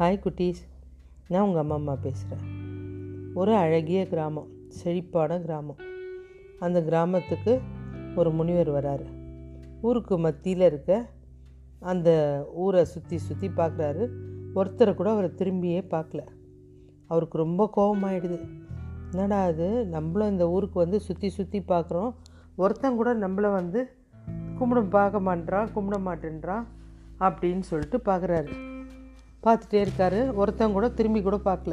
Hi குட்டீஸ். நான் உங்கள் அம்மா அம்மா பேசுகிறேன் ஒரு அழகிய கிராமம் செழிப்பான கிராமம். அந்த கிராமத்துக்கு ஒரு முனிவர் வராரு. ஊருக்கு மத்தியில் இருக்க அந்த ஊரை சுற்றி சுற்றி பார்க்குறாரு ஒருத்தரை கூட அவரை திரும்பியே பார்க்கல அவருக்கு ரொம்ப கோபமாயிடுது என்னடா அது நம்மளும் இந்த ஊருக்கு வந்து சுற்றி சுற்றி பார்க்குறோம் ஒருத்தன் கூட நம்மளை வந்து கும்பிட பார்க்க மாட்டேறான் கும்பிட மாட்டேன்றான் அப்படின்னு சொல்லிட்டு பார்க்குறாரு பார்த்துட்டே இருக்காரு. ஒருத்தன் கூட திரும்பி கூட பார்க்கல.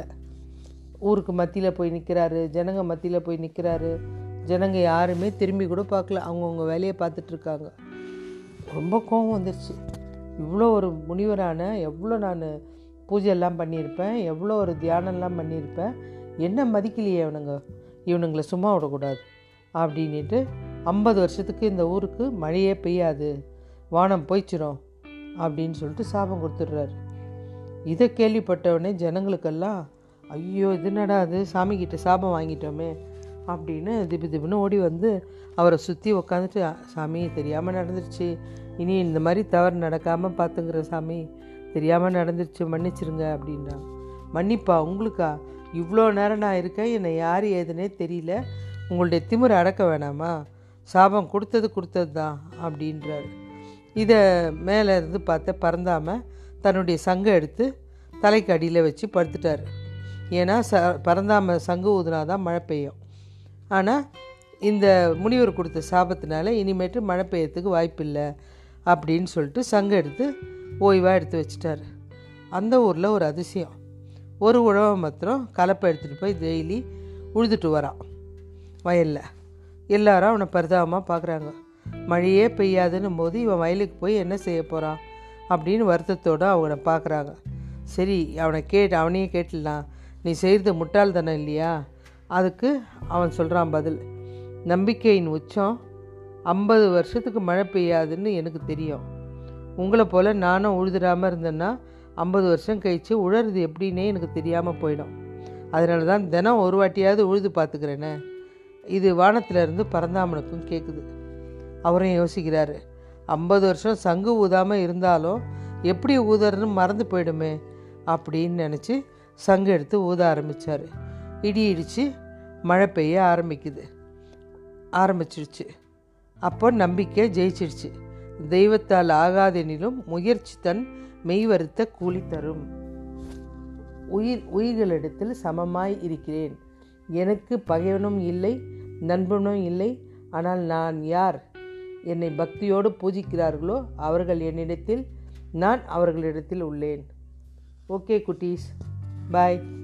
ஊருக்கு மத்தியில் போய் நிற்கிறாரு ஜனங்க மத்தியில் போய் நிற்கிறாரு ஜனங்க யாருமே திரும்பி கூட பார்க்கல. அவங்கவுங்க வேலையை பார்த்துட்ருக்காங்க ரொம்ப கோபம் வந்துருச்சு. இவ்வளோ ஒரு முனிவரான எவ்வளோ நான் பூஜையெல்லாம் பண்ணியிருப்பேன். எவ்வளோ ஒரு தியானம்லாம் பண்ணியிருப்பேன். என்ன மதிக்கலையே இவனுங்க. இவனுங்களை சும்மா விடக்கூடாது. அப்படின்ட்டு ஐம்பது வருஷத்துக்கு இந்த ஊருக்கு மழையே பெய்யாது. வானம் போய்ச்சிரும். அப்படின்னு சொல்லிட்டு சாபம் கொடுத்துட்றாரு. இதை கேள்விப்பட்டவுடனே ஜனங்களுக்கெல்லாம் ஐயோ இது என்னடா அது சாமிக்கிட்ட சாபம் வாங்கிட்டோமே அப்படின்னு திபு திபுன்னு ஓடி வந்து அவரை சுற்றி உக்காந்துட்டு சாமி தெரியாமல் நடந்துருச்சு. இனி இந்த மாதிரி தவறு நடக்காமல் பார்த்துங்கிற சாமி. தெரியாமல் நடந்துருச்சு. மன்னிச்சிருங்க அப்படின்றான் மன்னிப்பா உங்களுக்கா? இவ்வளோ நேரம் நான் இருக்கேன். என்னை யார் ஏதுனே தெரியல. உங்களுடைய திமிரை அடக்க வேணாமா? சாபம் கொடுத்தது கொடுத்தது தான் அப்படின்றார். இதை மேலே இருந்து பார்த்த பறந்தாமல் தன்னுடைய சங்கை எடுத்து தலைக்கு அடியில் வச்சு படுத்துட்டார். ஏன்னா ச பறந்தாமல் சங்கு ஊதுனா தான் மழை பெய்யும். ஆனால் இந்த முனிவர் கொடுத்த சாபத்தினால இனிமேட்டு மழை பெய்யறதுக்கு வாய்ப்பில்லை அப்படின்னு சொல்லிட்டு சங்கம் எடுத்து ஓய்வாக எடுத்து வச்சிட்டார். அந்த ஊரில் ஒரு அதிசயம். ஒரு உழவை மாத்திரம் கலப்பை எடுத்துகிட்டு போய் டெய்லி உழுதுட்டு வரான். வயலில். எல்லாரும் அவனை பரிதாபமாக பார்க்குறாங்க மழையே பெய்யாதுன்னும் போது இவன் வயலுக்கு போய் என்ன செய்ய போகிறான் அப்படின்னு வருத்தத்தோடு அவனை பார்க்குறாங்க. சரி அவனை கேட்டு அவனையே கேட்டுடலாம். நீ செய்கிறது முட்டாள்தனம் இல்லையா? அதுக்கு அவன் சொல்கிறான் பதில். நம்பிக்கையின் உச்சம். ஐம்பது வருஷத்துக்கு மழை பெய்யாதுன்னு எனக்கு தெரியும். உங்களை போல் நானும் உழுதுடாமல் இருந்தேன்னா ஐம்பது வருஷம் கழித்து உழறது எப்படின்னே எனக்கு தெரியாமல் போயிடும். அதனால தான் தினம் ஒரு வாட்டியாவது உழுது பார்த்துக்கிறேனே. இது வானத்திலிருந்து பரந்தாமனுக்கும் கேட்குது அவரும் யோசிக்கிறாரு. ஐம்பது வருஷம் சங்கு ஊதாமல் இருந்தாலும் எப்படி ஊதுறதுன்னு மறந்து போயிடுமே அப்படின்னு நினச்சி சங்கு எடுத்து ஊத ஆரம்பித்தார் இடி இடித்து மழை பெய்ய ஆரம்பிக்குது. ஆரம்பிச்சிடுச்சு அப்போ நம்பிக்கை ஜெயிச்சிடுச்சு தெய்வத்தால் ஆகாதெனிலும் முயற்சி தன் மெய் வருத்த கூலி தரும். உயிர் உயிர்களிடத்தில் சமமாய் இருக்கிறேன். எனக்கு பகைவனும் இல்லை நண்பனும் இல்லை. ஆனால் நான் யார்? என்னை பக்தியோடு பூஜிக்கிறார்களோ அவர்கள் என்னிடத்தில் நான் அவர்களிடத்தில் உள்ளேன். ஓகே குட்டீஸ். பாய்